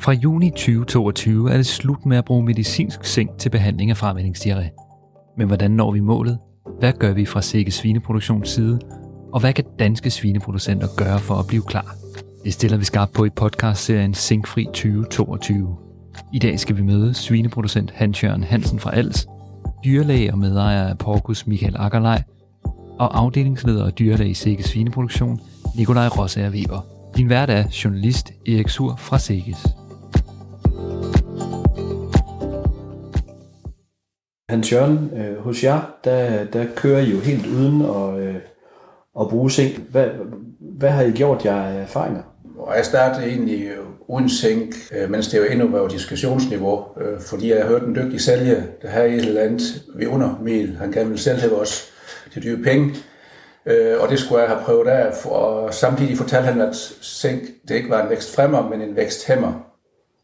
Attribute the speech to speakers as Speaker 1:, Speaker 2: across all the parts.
Speaker 1: Fra juni 2022 er det slut med at bruge medicinsk zink til behandling af fremændingsdiarré. Men hvordan når vi målet? Hvad gør vi fra Sikke Svineproduktions side? Og hvad kan danske svineproducenter gøre for at blive klar? Det stiller vi skarpt på i podcastserien Zinkfri 2022. I dag skal vi møde svineproducent Hans-Jørgen Hansen fra Als, dyrlæge og medejer af Porkus Michael Akkerlej, og afdelingsleder og dyrlæge i Sikke Svineproduktion, Nikolaj Rossager Weber. Din vært er journalist Erik Sur fra Sikkes.
Speaker 2: Hans Jørgen, øh, hos jer, der, der kører I jo helt uden at, øh, at bruge zink. Hvad, hvad har I gjort jer af erfaringer?
Speaker 3: Og jeg startede egentlig uden zink, øh, mens det jo endnu var diskussionsniveau, øh, fordi jeg hørte en dygtig sælger, der har et eller andet ved undermel, han gerne ville sælge os til dyre penge, øh, og det skulle jeg have prøvet af, og samtidig fortalte han, at zink det ikke var en vækstfremmer, men en væksthæmmer.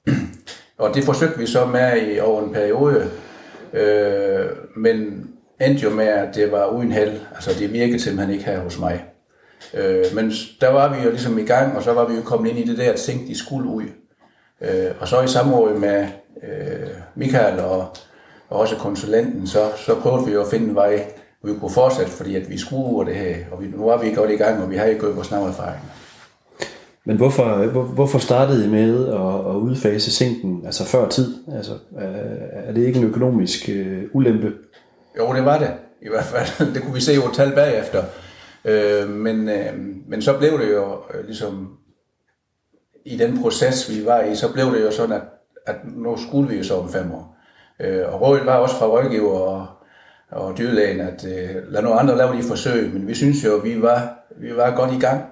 Speaker 3: og det forsøgte vi så med i over en periode, Øh, men endte jo med, at det var uden held. Altså det virkede simpelthen ikke her hos mig. Øh, men der var vi jo ligesom i gang, og så var vi jo kommet ind i det der, at sænke de skulle ud. Øh, og så i samråd med øh, Michael og, og også konsulenten, så, så prøvede vi jo at finde en vej, vi kunne fortsætte, fordi at vi skulle over det her, og vi, nu var vi godt i gang, og vi har ikke gået vores erfaring.
Speaker 2: Men hvorfor, hvor, hvorfor startede I med at, at udfase sinken altså før tid? Altså, er det ikke en økonomisk uh, ulempe?
Speaker 3: Jo, det var det. I hvert fald. Det kunne vi se over tal bagefter. Øh, men, øh, men så blev det jo øh, ligesom i den proces, vi var i, så blev det jo sådan, at, at nu skulle vi jo så om fem år. Øh, og rådet var også fra rådgiver og, og dyrlægen, at øh, lad nogle andre lave de forsøg, men vi synes jo, at vi var, vi var godt i gang.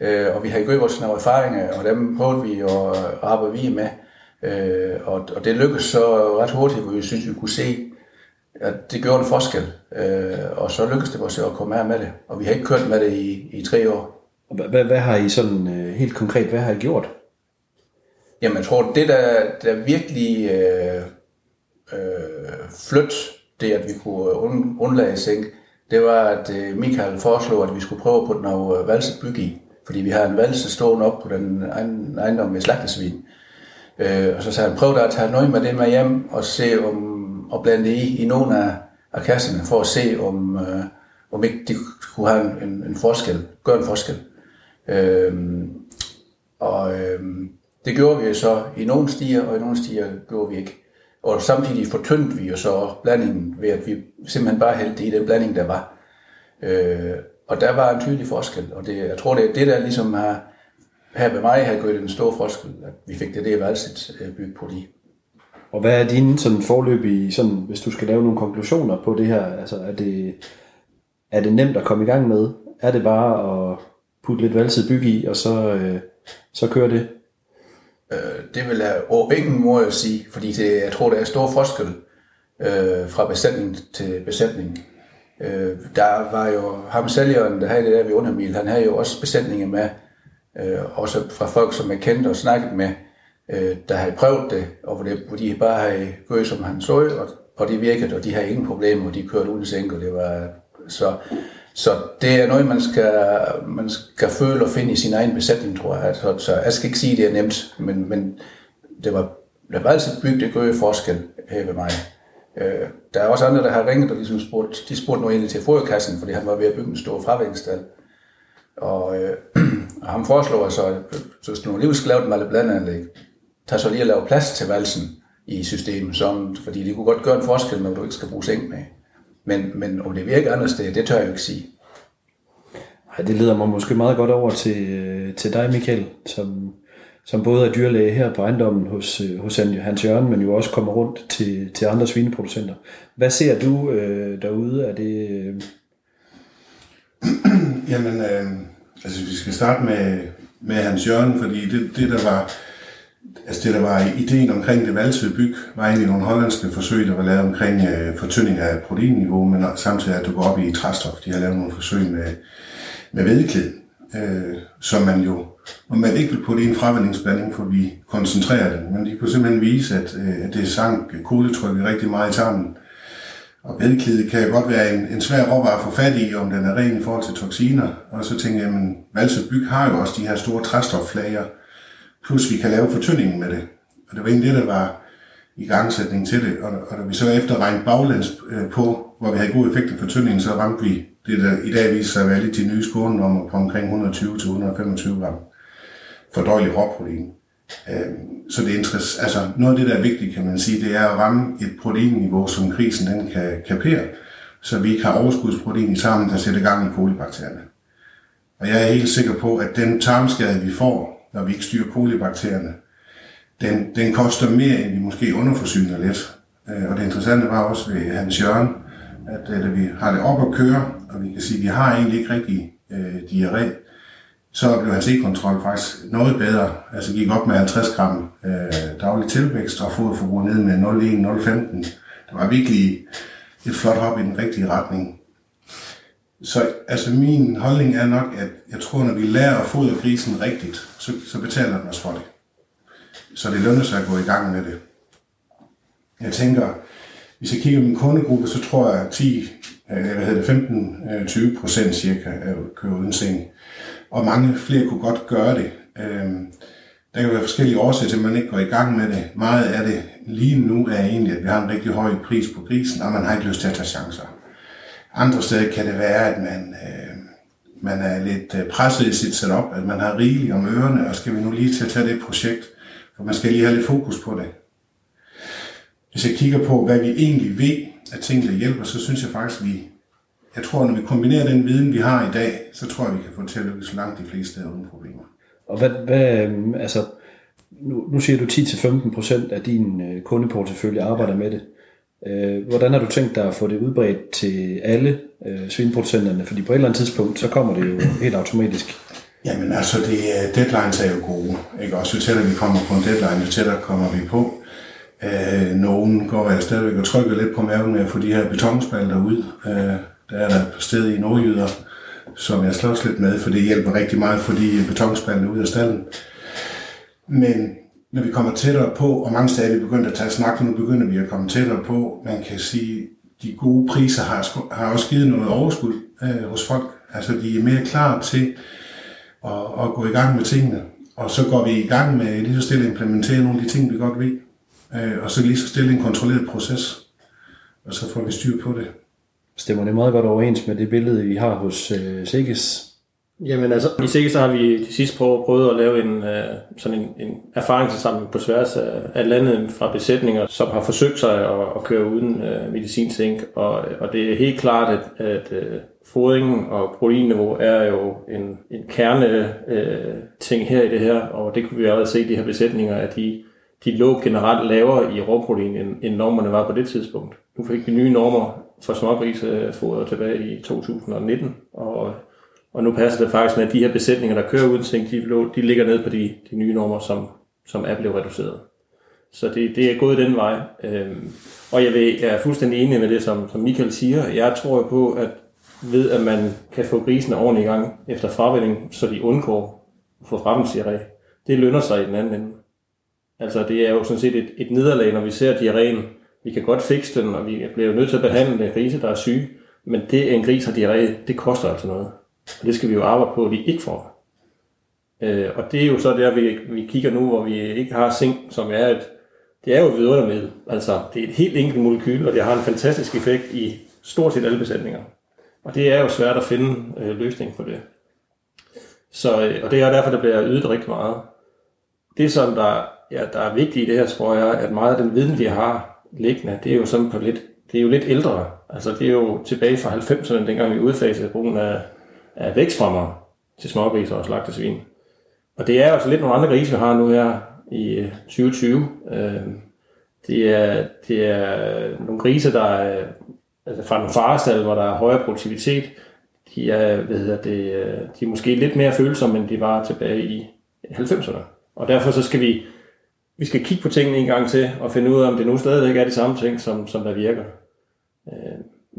Speaker 3: Øh, og vi har gjort vores erfaringer, og dem prøvede vi at arbejde videre med. Øh, og, og det lykkedes så ret hurtigt, hvor vi synes, vi kunne se, at det gjorde en forskel. Øh, og så lykkedes det os at komme her med det. Og vi har ikke kørt med det i, i tre år.
Speaker 2: Hvad, hvad har I sådan øh, helt konkret, hvad har I gjort?
Speaker 3: Jamen, jeg tror, det der, der virkelig øh, øh, flyt det, at vi kunne øh, undlade sænk, det var, at øh, Michael foreslog, at vi skulle prøve på noget øh, valset bygge i fordi vi har en valse stående op på den ejendom med slagtesvin. Øh, og så sagde han, prøv da at tage noget med det med hjem og se om, og blande det i, i nogle af, af kasserne, for at se om, øh, om ikke de kunne have en, en forskel, gøre en forskel. Øh, og øh, det gjorde vi så i nogle stier, og i nogle stier gjorde vi ikke. Og samtidig fortyndte vi jo så blandingen ved, at vi simpelthen bare hældte i den blanding, der var. Øh, og der var en tydelig forskel, og det, jeg tror, det er det, der ligesom har, her ved mig har gjort en stor forskel, at vi fik det der valgset øh, bygget på lige.
Speaker 2: Og hvad er dine sådan forløb i, sådan, hvis du skal lave nogle konklusioner på det her? Altså, er det, er det nemt at komme i gang med? Er det bare at putte lidt valgset byg i, og så, øh, så kører det?
Speaker 3: Øh, det vil jeg over ingen måde sige, fordi det, jeg tror, der er stor forskel øh, fra besætning til besætning. Øh, der var jo ham sælgeren, der havde det der ved undermil, han havde jo også besætninger med, øh, også fra folk, som jeg kendte og snakket med, øh, der havde prøvet det, og hvor, det, hvor de bare havde gået, som han så, og, og det virkede, og de havde ingen problemer, og de kørte uden sænk, og det var så... Så det er noget, man skal, man skal føle og finde i sin egen besætning, tror jeg. Så, så jeg skal ikke sige, at det er nemt, men, men det var, det var altid bygget det gør forskel her ved mig. Øh, der er også andre, der har ringet og ligesom spurgt, de spurgte nu egentlig til foderkassen, fordi han var ved at bygge en stor fravækningsstal. Og, øh, og ham foreslår så, at hvis du alligevel skal lave et med blandanlæg, tag så lige at lave plads til valsen i systemet, som, fordi det kunne godt gøre en forskel, når du ikke skal bruge seng med. Men, men om det virker andet sted, det tør jeg jo ikke sige.
Speaker 2: Nej, det leder mig måske meget godt over til, øh, til dig, Michael, som som både er dyrlæge her på ejendommen hos, øh, hos Hans Jørgen, men jo også kommer rundt til, til andre svineproducenter. Hvad ser du øh, derude? Er det... Øh...
Speaker 4: Jamen, øh, altså vi skal starte med, med Hans Jørgen, fordi det, det der var altså det der var ideen omkring det valgsede byg, var egentlig nogle hollandske forsøg, der var lavet omkring øh, fortynding af proteinniveau, men samtidig at du går op i træstof. De har lavet nogle forsøg med, med vedklæd, øh, som man jo og man ikke vil putte i en fravændingsblanding, for vi koncentrerer den. Men de kunne simpelthen vise, at, øh, at det sank koletrykket rigtig meget i tarmen. Og bedklide kan jo godt være en, en svær råvare at få fat i, om den er ren i forhold til toksiner. Og så tænkte jeg, at Byg har jo også de her store træstofflager, plus vi kan lave fortyndingen med det. Og det var egentlig det, der var i gangsætningen til det. Og, og da vi så efter regnede baglæns øh, på, hvor vi havde god effekt af fortyndingen, så ramte vi det, der i dag viser sig at være lidt de nye skånenommer på omkring 120-125 gram fordøjelig råprotein. Øh, så det er interess- altså noget af det, der er vigtigt, kan man sige, det er at ramme et proteinniveau, som krisen den kan kapere, så vi ikke har overskudsprotein i sammen, der sætter gang i kolibakterierne. Og jeg er helt sikker på, at den tarmskade, vi får, når vi ikke styrer kolibakterierne, den, den koster mere, end vi måske underforsyner lidt. Øh, og det interessante var også ved Hans Jørgen, at øh, da vi har det op at køre, og vi kan sige, at vi har egentlig ikke rigtig øh, diarré, så blev hans e-kontrol faktisk noget bedre. Altså gik op med 50 gram øh, daglig tilvækst og foderforbrug ned med 0,1-0,15. Det var virkelig et flot hop i den rigtige retning. Så altså min holdning er nok, at jeg tror, når vi lærer at fodre grisen rigtigt, så, så betaler den os for det. Så det lønner sig at gå i gang med det. Jeg tænker, hvis jeg kigger på min kundegruppe, så tror jeg, at 10, øh, hvad hedder det, 15-20 øh, procent cirka øh, kører uden seng og mange flere kunne godt gøre det. Øhm, der kan være forskellige årsager til, at man ikke går i gang med det. Meget af det lige nu er egentlig, at vi har en rigtig høj pris på grisen, og man har ikke lyst til at tage chancer. Andre steder kan det være, at man, øh, man er lidt øh, presset i sit setup, at man har rigeligt om ørerne, og skal vi nu lige til at tage det projekt, for man skal lige have lidt fokus på det. Hvis jeg kigger på, hvad vi egentlig ved, at ting, der hjælper, så synes jeg faktisk, at vi jeg tror, når vi kombinerer den viden, vi har i dag, så tror jeg, vi kan få til at lykkes langt de fleste steder uden problemer.
Speaker 2: Og hvad, hvad altså, nu, nu siger du 10-15 procent af din øh, kundeportefølje arbejder med det. Øh, hvordan har du tænkt dig at få det udbredt til alle øh, svineproducenterne? Fordi på et eller andet tidspunkt, så kommer det jo helt automatisk.
Speaker 4: Jamen altså, det, øh, deadlines er jo gode. Ikke? Også jo tættere vi kommer på en deadline, jo tættere kommer vi på. Øh, nogen går jeg stadigvæk og trykker lidt på maven med at få de her betonspalter ud. Øh, der er der et sted i Nordjyder, som jeg slås lidt med, for det hjælper rigtig meget for de betonspande ud af stallen. Men når vi kommer tættere på, og mange steder er vi begyndt at tage snak, nu begynder vi at komme tættere på, man kan sige, de gode priser har, har også givet noget overskud øh, hos folk. Altså de er mere klar til at, at gå i gang med tingene. Og så går vi i gang med lige så stille at implementere nogle af de ting, vi godt ved. Øh, og så lige så stille en kontrolleret proces. Og så får vi styr på det
Speaker 2: stemmer det meget godt overens med det billede, vi har hos øh, Sikkes?
Speaker 5: Jamen altså, i Sikkes har vi de sidste prøver prøvet at lave en, øh, sådan en, en erfaringssamling på tværs af, af landet fra besætninger, som har forsøgt sig at, at køre uden øh, uh, medicinsink, og, og det er helt klart, at, at uh, fodringen og proteinniveau er jo en, en kerne uh, ting her i det her, og det kunne vi allerede se i de her besætninger, at de, de lå generelt lavere i råprotein, end, end normerne var på det tidspunkt. Nu fik vi nye normer for smågrisefoder tilbage i 2019, og, og nu passer det faktisk med, at de her besætninger, der kører uden zink, de, de ligger ned på de, de nye normer, som, som er blevet reduceret. Så det, det er gået den vej. Øhm, og jeg, vil, jeg er fuldstændig enig med det, som, som Michael siger. Jeg tror på, at ved at man kan få grisene ordentligt i gang efter fravænding, så de undgår at få fremmedsiaré, det lønner sig i den anden ende. Altså det er jo sådan set et, et nederlag, når vi ser diarréen vi kan godt fikse den, og vi bliver nødt til at behandle grise, der er syge, men det, en gris har diarré, det koster altså noget. Og det skal vi jo arbejde på, at de ikke får. Øh, og det er jo så der, vi, vi kigger nu, hvor vi ikke har zink, som er et, det er jo et med. Altså, det er et helt enkelt molekyl, og det har en fantastisk effekt i stort set alle besætninger. Og det er jo svært at finde øh, løsning på det. Så, øh, og det er derfor, der bliver ydet rigtig meget. Det, som der, ja, der er vigtigt i det her, tror jeg, at meget af den viden, vi har, liggende, det er jo sådan på lidt, det er jo lidt ældre. Altså det er jo tilbage fra 90'erne, dengang vi udfasede brugen af, af vækstfremmer til smågrise og slagtesvin. Og det er også altså lidt nogle andre grise, vi har nu her i øh, 2020. Øh, det er, det er nogle grise, der er altså fra nogle farestal, hvor der er højere produktivitet. De er, hvad hedder det, øh, de er måske lidt mere følsomme, end de var tilbage i 90'erne. Og derfor så skal vi vi skal kigge på tingene en gang til, og finde ud af, om det nu stadigvæk er de samme ting, som, som der virker.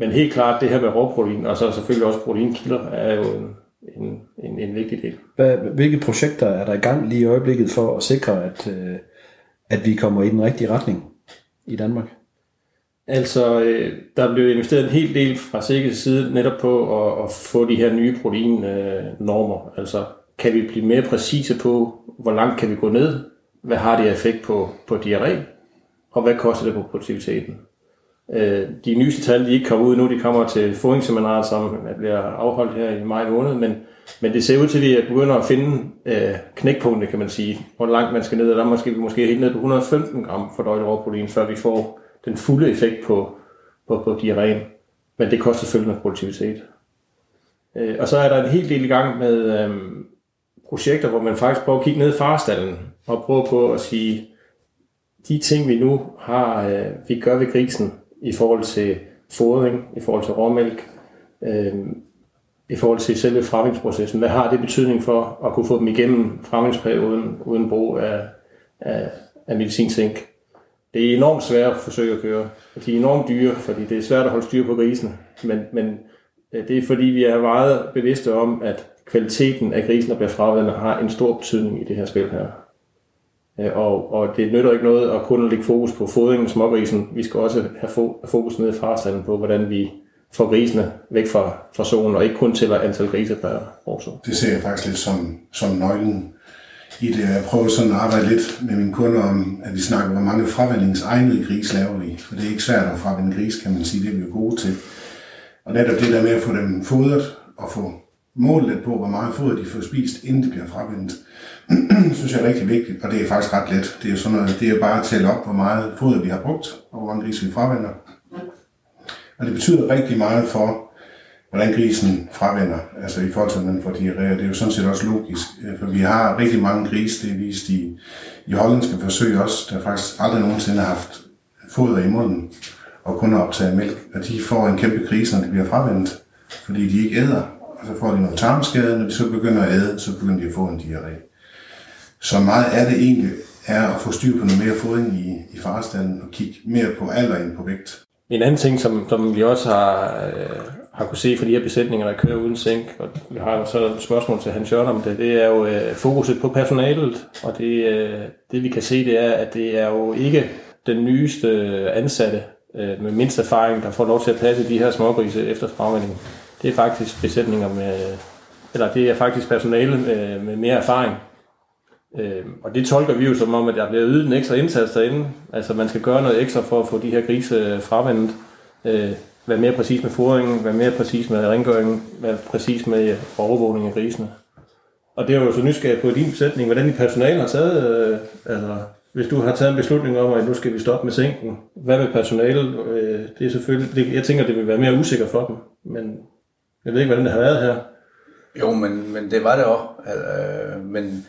Speaker 5: Øh, men helt klart, det her med råprotein, og så selvfølgelig også proteinkilder, er jo en, en, en, en vigtig del.
Speaker 2: Hvad, hvilke projekter er der i gang lige i øjeblikket for at sikre, at, øh, at vi kommer i den rigtige retning i Danmark?
Speaker 5: Altså, øh, der blev investeret en hel del fra Sikkes side netop på at, at få de her nye proteinnormer. Altså, kan vi blive mere præcise på, hvor langt kan vi gå ned? Hvad har det effekt på, på diarré? Og hvad koster det på produktiviteten? Øh, de nyeste tal, de ikke kommer ud nu, de kommer til fodringsseminaret, som bliver afholdt her i maj måned, men, men det ser ud til, at vi begynder at finde øh, knækpunktet, kan man sige, hvor langt man skal ned, og der måske vi måske helt ned på 115 gram for døgnet råprotein, før vi får den fulde effekt på, på, på diarréen. Men det koster selvfølgelig med produktivitet. Øh, og så er der en helt del i gang med øh, projekter, hvor man faktisk prøver at kigge ned i farstallen, og prøve på at sige, de ting vi nu har, øh, vi gør ved grisen, i forhold til fodring, i forhold til råmælk, øh, i forhold til selve fremmingprocessen. Hvad har det betydning for at kunne få dem igennem fremmingsperioden uden brug af, af, af medicinsink? Det er enormt svært at forsøge at køre. De er enormt dyre, fordi det er svært at holde styr på grisene. Men, men øh, det er fordi, vi er meget bevidste om, at kvaliteten af grisen, der bliver fravandet, har en stor betydning i det her spil her. Øh, og, og det nytter ikke noget at kun lægge fokus på fodringen af smågrisen. Vi skal også have fokus ned i farstanden på, hvordan vi får grisene væk fra, fra zonen, og ikke kun tæller antal grise per årsag.
Speaker 4: Det ser jeg faktisk lidt som, som nøglen i det. Jeg prøver sådan at arbejde lidt med mine kunder om, at vi snakker, hvor mange fravandingsegnede gris laver vi. For det er ikke svært at fravænde gris, kan man sige. Det er vi jo gode til. Og netop det der med at få dem fodret og få målet på, hvor meget foder de får spist, inden det bliver fravendt, synes jeg er rigtig vigtigt, og det er faktisk ret let. Det er, sådan noget, det er bare at tælle op, hvor meget foder vi har brugt, og hvor mange grise vi fravender. Og det betyder rigtig meget for, hvordan grisen fravender, altså i forhold til, at man får diarré. Det er jo sådan set også logisk, øh, for vi har rigtig mange grise, det er vist i, i hollandske forsøg også, der faktisk aldrig nogensinde har haft foder i munden og kun optaget mælk, og de får en kæmpe krise, når de bliver fravendt, fordi de ikke æder, og så får de noget tarmskade, når de så begynder at æde, så begynder de at få en diarré. Så meget er det egentlig er at få styr på noget mere fodring i, i farestanden og kigge mere på alder end på vægt.
Speaker 5: En anden ting, som, som vi også har, øh, har kunne se for de her besætninger, der kører uden sænk, og vi har så et spørgsmål til Hans Jørgen om det, det er jo øh, fokuset på personalet, og det, øh, det vi kan se, det er, at det er jo ikke den nyeste ansatte øh, med mindst erfaring, der får lov til at passe de her smågrise efter fravending. Det er faktisk besætninger med, eller det er faktisk personale med, med mere erfaring, Øh, og det tolker vi jo som om, at der bliver ydet en ekstra indsats derinde. Altså man skal gøre noget ekstra for at få de her grise øh, fravendt. Øh, være mere præcis med fodringen, være mere præcis med rengøringen, være præcis med øh, overvågning af grisene. Og det er jo så nysgerrig på din besætning, hvordan dit personale har taget, øh, altså hvis du har taget en beslutning om, at nu skal vi stoppe med sænken, hvad med personalet? Øh, det er selvfølgelig, det, jeg tænker, det vil være mere usikker for dem, men jeg ved ikke, hvordan det har været her.
Speaker 3: Jo, men, men det var det også. Øh, men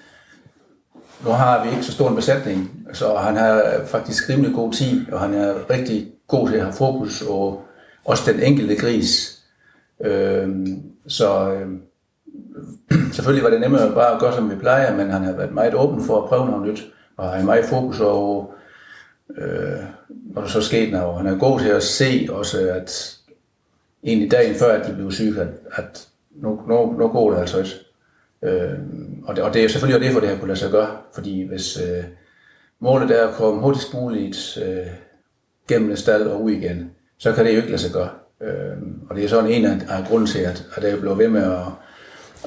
Speaker 3: nu har vi ikke så stor en besætning, så han har faktisk rimelig god tid, og han er rigtig god til at have fokus, og også den enkelte gris. Øh, så øh, selvfølgelig var det nemmere bare at gøre, som vi plejer, men han har været meget åben for at prøve noget nyt, og har meget fokus over, øh, når der så skete noget. Han er god til at se også, at egentlig dagen før, at de blev syge, at, at nu, nu, nu går det altså ikke. Øh, og, det, og det er selvfølgelig det, for det her kunne lade sig gøre, fordi hvis øh, målet er at komme hurtigst muligt øh, gennem en stald og ud igen, så kan det jo ikke lade sig gøre. Øh, og det er sådan en af, af grunden til, at, at jeg blev ved med at,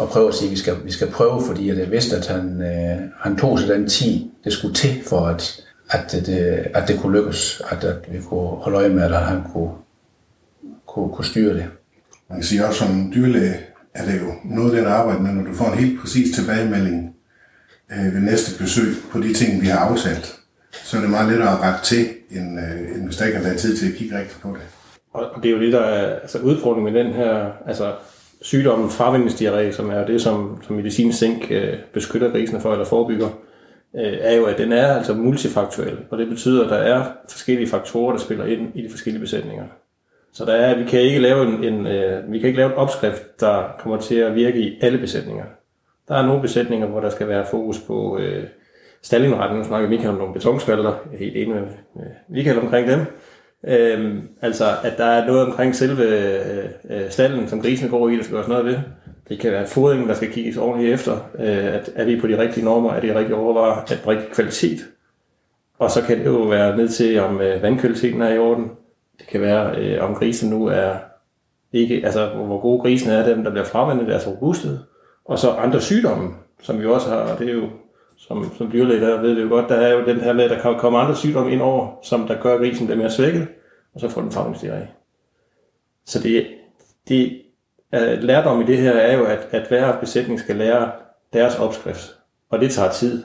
Speaker 3: at prøve at sige, at vi skal, vi skal prøve, fordi jeg vidste, at han, øh, han tog sig den tid, det skulle til for, at, at, det, at det kunne lykkes, at, at vi kunne holde øje med, at han kunne, kunne, kunne styre det.
Speaker 4: Man kan sige også som dyrlæge, er det jo noget af det arbejde med, når du får en helt præcis tilbagemelding øh, ved næste besøg på de ting, vi har aftalt. Så er det meget lettere at rette til, end, øh, end hvis der ikke har været tid til at kigge rigtigt på det.
Speaker 5: Og det er jo det, der er altså, udfordringen med den her altså, sygdommen fravindningsdiarré, som er det, som, som medicinsk zink øh, beskytter grisene for eller forebygger, øh, er jo, at den er altså multifaktuel. Og det betyder, at der er forskellige faktorer, der spiller ind i de forskellige besætninger. Så der er, vi kan ikke lave en, en øh, vi kan ikke lave en opskrift, der kommer til at virke i alle besætninger. Der er nogle besætninger, hvor der skal være fokus på øh, stallindretning. Nu snakker Michael om nogle betonspalter. Jeg er helt enig med, med Michael omkring dem. Øhm, altså, at der er noget omkring selve øh, øh stallen, som grisene går i, der skal gøres noget ved. Det kan være fodringen, der skal kigges ordentligt efter. Øh, at er vi på de rigtige normer? Er det rigtig overvejet? Er det rigtig kvalitet? Og så kan det jo være ned til, om øh, vandkvaliteten er i orden det kan være, øh, om grisen nu er ikke, altså hvor gode grisen er, dem der bliver fravandet, deres robusthed, og så andre sygdomme, som vi også har, og det er jo, som, som dyrlæge, der ved vi jo godt, der er jo den her med, at der kan komme andre sygdomme ind over, som der gør, grisen bliver mere svækket, og så får den farvningsdiarré. Så det, det er, lærdom i det her er jo, at, at hver besætning skal lære deres opskrift, og det tager tid.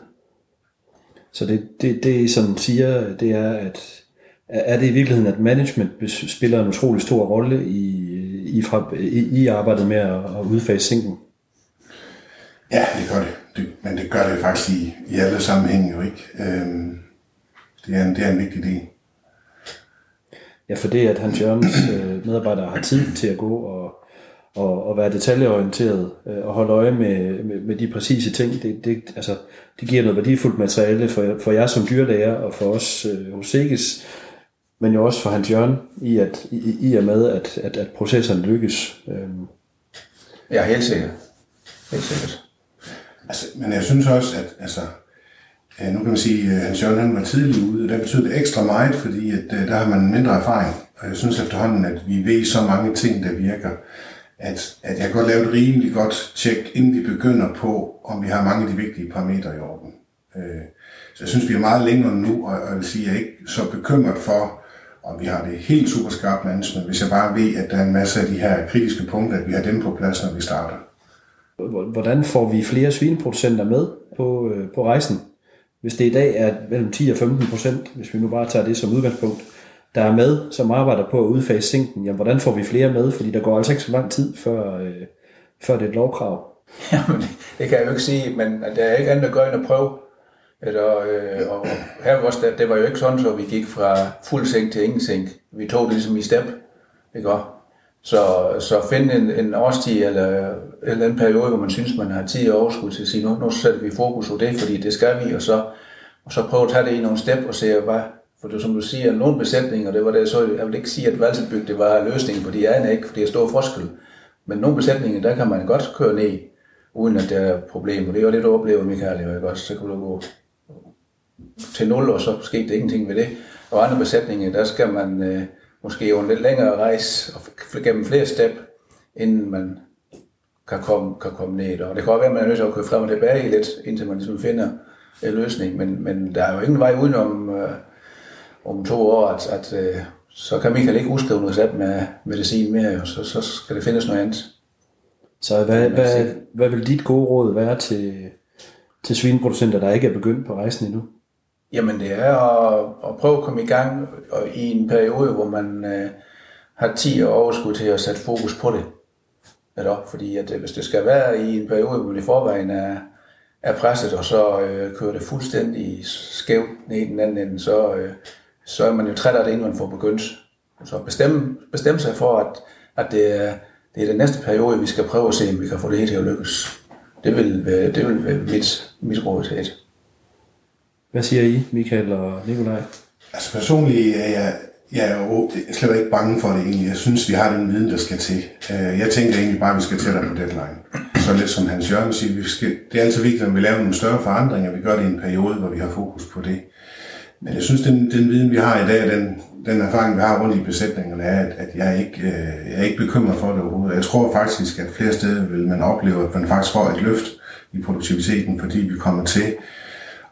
Speaker 2: Så det, det, det som siger, det er, at er det i virkeligheden, at management spiller en utrolig stor rolle i, i, fra, i, i arbejdet med at, at udfase sinken?
Speaker 4: Ja, det gør det. det. Men det gør det faktisk i, i alle sammenhænge jo ikke. Øhm, det, er en, det er en vigtig del.
Speaker 2: Ja, for det, at Hans Jørgens øh, medarbejdere har tid til at gå og, og, og være detaljeorienteret øh, og holde øje med, med, med de præcise ting, det, det, altså, det giver noget værdifuldt materiale for, for jer som dyrlæger og for os øh, hos Sikkes, men jo også for Hans Jørgen i, at, i, i og med, at, at, at processerne lykkes. Øhm.
Speaker 3: Ja, helt sikkert. Helt sikkert.
Speaker 4: Altså, men jeg synes også, at altså, nu kan man sige, at Hans Jørgen han var tidlig ude, og det betyder det ekstra meget, fordi at, der har man mindre erfaring. Og jeg synes efterhånden, at vi ved så mange ting, der virker, at, at jeg kan godt lave et rimelig godt tjek, inden vi begynder på, om vi har mange af de vigtige parametre i orden. Så jeg synes, vi er meget længere nu, og jeg vil sige, at jeg er ikke så bekymret for, om vi har det helt super skarpt management, hvis jeg bare ved, at der er en masse af de her kritiske punkter, at vi har dem på plads, når vi starter.
Speaker 2: Hvordan får vi flere svineproducenter med på, øh, på rejsen? Hvis det i dag er mellem 10 og 15 procent, hvis vi nu bare tager det som udgangspunkt, der er med, som arbejder på at udfase sinken, jamen hvordan får vi flere med? Fordi der går altså ikke så lang tid, før, øh, før det er et lovkrav.
Speaker 3: Jamen, det kan jeg jo ikke sige, men der er ikke andet at gøre end at prøve. Altså, øh, og her var det, det var jo ikke sådan, så vi gik fra fuld seng til ingen seng. Vi tog det ligesom i step, ikke Så, så finde en, en årstid eller en eller anden periode, hvor man synes, man har tid og overskud til at sige, nu, nu sætter vi fokus på det, fordi det skal vi, og så, og så prøve at tage det i nogle step og se, hvad, for det, som du siger, nogle besætninger, det var det, så jeg vil ikke sige, at valsebyg, det var løsningen fordi jeg er ikke, fordi det er stor forskel. Men nogle besætninger, der kan man godt køre ned, uden at der er problemer. Det er jo det, du oplever, Michael, ikke også? Så kan du gå til nul, og så skete det ingenting ved det. Og andre besætninger, der skal man øh, måske jo en lidt længere rejse og gennem flere step, inden man kan komme, kan komme ned. Og det kan også være, at man er nødt til at køre frem og tilbage lidt, indtil man ligesom finder en løsning. Men, men der er jo ingen vej udenom øh, om to år, at, at øh, så kan Michael ikke udskrive noget sat med medicin mere, og så, så skal det findes noget andet.
Speaker 2: Så hvad, hvad, hvad vil dit gode råd være til, til svineproducenter, der ikke er begyndt på rejsen endnu?
Speaker 3: Jamen det er at, at prøve at komme i gang og i en periode, hvor man øh, har 10 og overskud til at sætte fokus på det. Eller, fordi at, øh, hvis det skal være i en periode, hvor det i forvejen er, er presset, og så øh, kører det fuldstændig skævt ned i den anden ende, så, øh, så er man jo træt af det, inden man får begyndt. Så bestemme, bestemme sig for, at, at det, er, det er den næste periode, vi skal prøve at se, om vi kan få det hele til at lykkes. Det vil, øh, det vil være mit, mit råd til det.
Speaker 2: Hvad siger I, Michael og Nikolaj?
Speaker 4: Altså personligt er jeg, jeg er jo slet ikke bange for det egentlig. Jeg synes, vi har den viden, der skal til. Øh, jeg tænker egentlig bare, at vi skal tættere på deadline. Så lidt som Hans Jørgen siger, vi skal, det er altid vigtigt, at vi laver nogle større forandringer. Vi gør det i en periode, hvor vi har fokus på det. Men jeg synes, den, den viden, vi har i dag, den, den erfaring, vi har rundt i besætningerne, er, at, at jeg, ikke, øh, jeg er ikke bekymret for det overhovedet. Jeg tror faktisk, at flere steder vil man opleve, at man faktisk får et løft i produktiviteten, fordi vi kommer til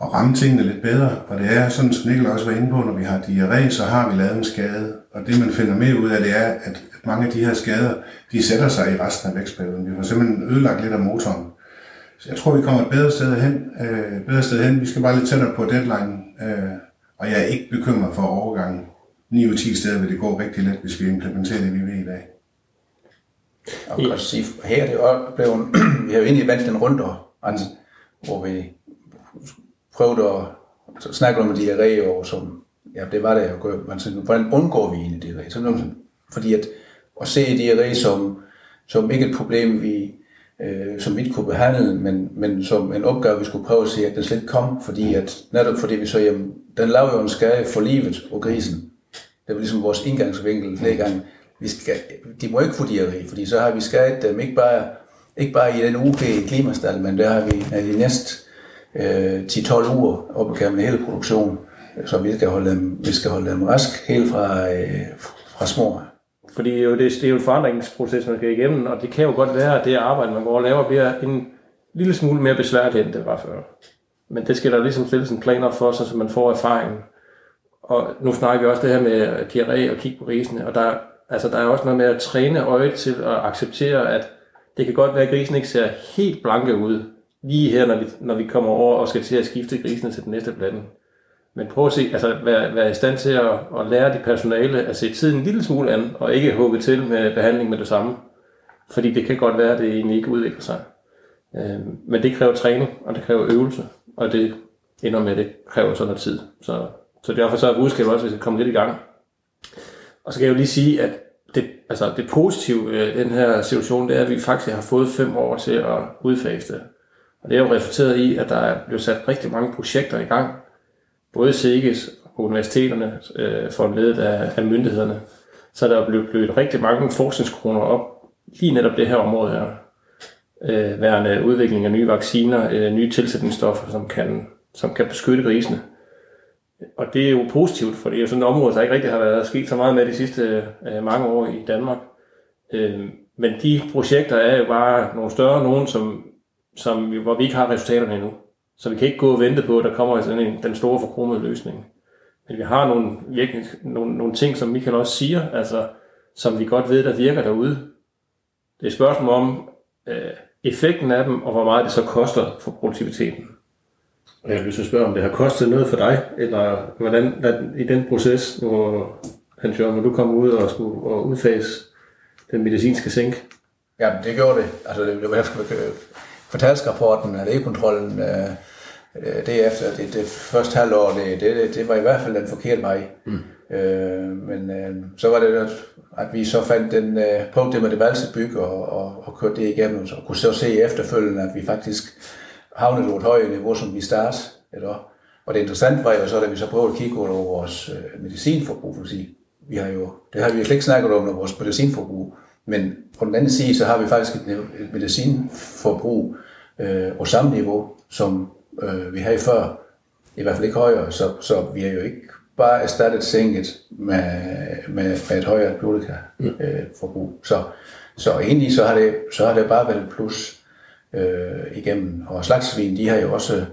Speaker 4: at ramme tingene lidt bedre. Og det er sådan, som Nikkel også var inde på, når vi har diarré, så har vi lavet en skade. Og det man finder mere ud af, det er, at mange af de her skader, de sætter sig i resten af vækstperioden. Vi har simpelthen ødelagt lidt af motoren. Så jeg tror, vi kommer et bedre sted hen. Øh, bedre sted hen. Vi skal bare lidt tættere på deadline. Øh, og jeg er ikke bekymret for overgangen. 9 ud 10 steder vil det gå rigtig let, hvis vi implementerer det, vi ved i dag.
Speaker 3: Og kan sige, her er det jo blevet, vi har jo egentlig valgt den rundt, altså, hvor vi prøvede at snakke om diarré, og som, ja, det var det jeg gør, men sådan, hvordan undgår vi egentlig diarré? Så, fordi at, at se diarré som, som ikke et problem, vi, øh, som vi ikke kunne behandle, men, men som en opgave, vi skulle prøve at se, at den slet ikke kom, fordi at, netop fordi vi så, jamen, den laver jo en skade for livet på grisen. Det var ligesom vores indgangsvinkel flere gange. Vi skal, de må ikke få diarré, fordi så har vi skadet dem ikke bare, ikke bare i den uge i klimastal, men der har vi de næste øh, 10-12 uger op med hele produktionen, så vi skal holde dem, vi skal holde dem rask helt fra, øh, fra små.
Speaker 5: Fordi det er, jo, det, det er jo en forandringsproces, man skal igennem, og det kan jo godt være, at det arbejde, man går og laver, bliver en lille smule mere besværligt, end det var før. Men det skal der ligesom stilles en plan op for, så man får erfaring. Og nu snakker vi også det her med diarré og kigge på risene, og der, altså, der er også noget med at træne øjet til at acceptere, at det kan godt være, at grisen ikke ser helt blanke ud, lige her, når vi, når vi kommer over og skal til at skifte grisene til den næste blanding. Men prøv at se, altså være, være i stand til at, at lære de personale at se tiden en lille smule an, og ikke hugge til med behandling med det samme. Fordi det kan godt være, at det egentlig ikke udvikler sig. Øh, men det kræver træning, og det kræver øvelse, og det ender med, at det kræver sådan noget tid. Så, så derfor så er budskabet også, hvis jeg kommer lidt i gang. Og så kan jeg jo lige sige, at det, altså det positive i den her situation, det er, at vi faktisk har fået fem år til at udfase det. Og det har jo resulteret i, at der er blevet sat rigtig mange projekter i gang, både SIGES og universiteterne, øh, for ledet af, af myndighederne. Så der er blevet blødt rigtig mange forskningskroner op, lige netop det her område her. Øh, værende udvikling af nye vacciner, øh, nye tilsætningsstoffer, som kan, som kan beskytte grisene. Og det er jo positivt, for det er jo sådan et område, der ikke rigtig har været sket så meget med de sidste øh, mange år i Danmark. Øh, men de projekter er jo bare nogle større nogen, som, som, hvor vi ikke har resultaterne endnu. Så vi kan ikke gå og vente på, at der kommer sådan en, den store forkromede løsning. Men vi har nogle, virkelig, nogle, nogle ting, som Michael også siger, altså, som vi godt ved, der virker derude. Det er et spørgsmål om øh, effekten af dem, og hvor meget det så koster for produktiviteten. Og jeg vil så spørge, om det har kostet noget for dig, eller hvordan, i den proces, hvor Hans Jørgen, hvor du kom ud og skulle og udfase den medicinske sænk?
Speaker 3: Ja, det gjorde det. Altså, det, det var kvartalsrapporten af lægekontrollen, øh, øh, det efter det, det første halvår, det, det, det var i hvert fald den forkerte vej. Mm. Øh, men øh, så var det, at vi så fandt den øh, punkt det med det valgte byg og, og, og kørte det igennem, og kunne så se efterfølgende, at vi faktisk havnede på et højere niveau, som vi startede. Eller? Og det interessante var jo så, da vi så prøvede at kigge over vores øh, medicinforbrug, for at sige, vi har jo, det har vi slet ikke snakket om, vores medicinforbrug, men på den anden side, så har vi faktisk et, et medicinforbrug øh, på samme niveau, som øh, vi havde før. I hvert fald ikke højere, så, så vi har jo ikke bare erstattet sænket med, med, med et højere blodforbrug. Mm. Så, så egentlig så har, det, så har det bare været et plus øh, igennem. Og slagsvin, de har jo også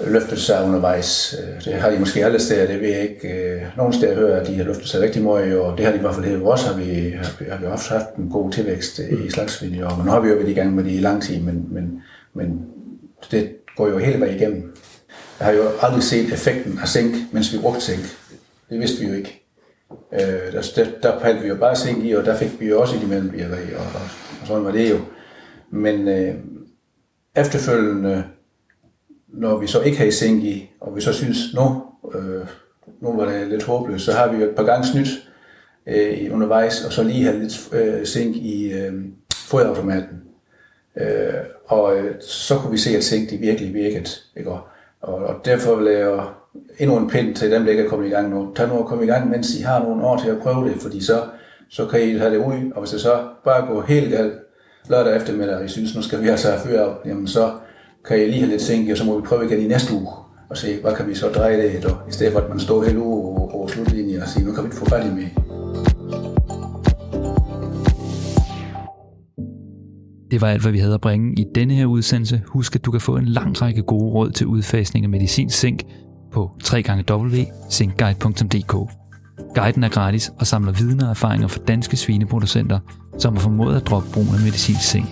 Speaker 3: løftet sig undervejs. Øh, det har de måske alle steder, det ved jeg ikke. Øh, nogle steder hører, at de har løftet sig rigtig meget, og det har de i hvert fald her også, har vi, har vi også haft en god tilvækst øh, i slagsvin i år. Men nu har vi jo været i gang med det i lang tid, men, men, men det går jo hele vejen igennem. Jeg har jo aldrig set effekten af sænk, mens vi brugte sænk. Det vidste vi jo ikke. Øh, der, der, der palte vi jo bare sænk i, og der fik vi jo også i imellem, vi og, og, og sådan var det jo. Men øh, efterfølgende når vi så ikke har zink i, og vi så synes, nu, øh, nu var det lidt håbløst, så har vi jo et par gange snydt øh, undervejs, og så lige have lidt øh, zink i øh, fodautomaten. Øh, og øh, så kunne vi se, at zink de virkelig virkede. Ikke? Og, og derfor vil jeg endnu en pind til dem, der ikke er kommet i gang nu. Tag nu og kom i gang, mens I har nogle år til at prøve det, fordi så, så kan I have det ud, og hvis det så bare går helt galt lørdag eftermiddag, og I synes, nu skal vi altså have fyr op, jamen så, kan jeg lige have lidt sænke, og så må vi prøve igen i næste uge og se, hvad kan vi så dreje det efter, i stedet for at man står helt uge over slutlinjen og siger, nu kan vi ikke få fat i med.
Speaker 1: Det var alt, hvad vi havde at bringe i denne her udsendelse. Husk, at du kan få en lang række gode råd til udfasning af medicinsk zink på www.zinkguide.dk. Guiden er gratis og samler viden og erfaringer fra danske svineproducenter, som har formået at droppe brugen af medicinsk zink.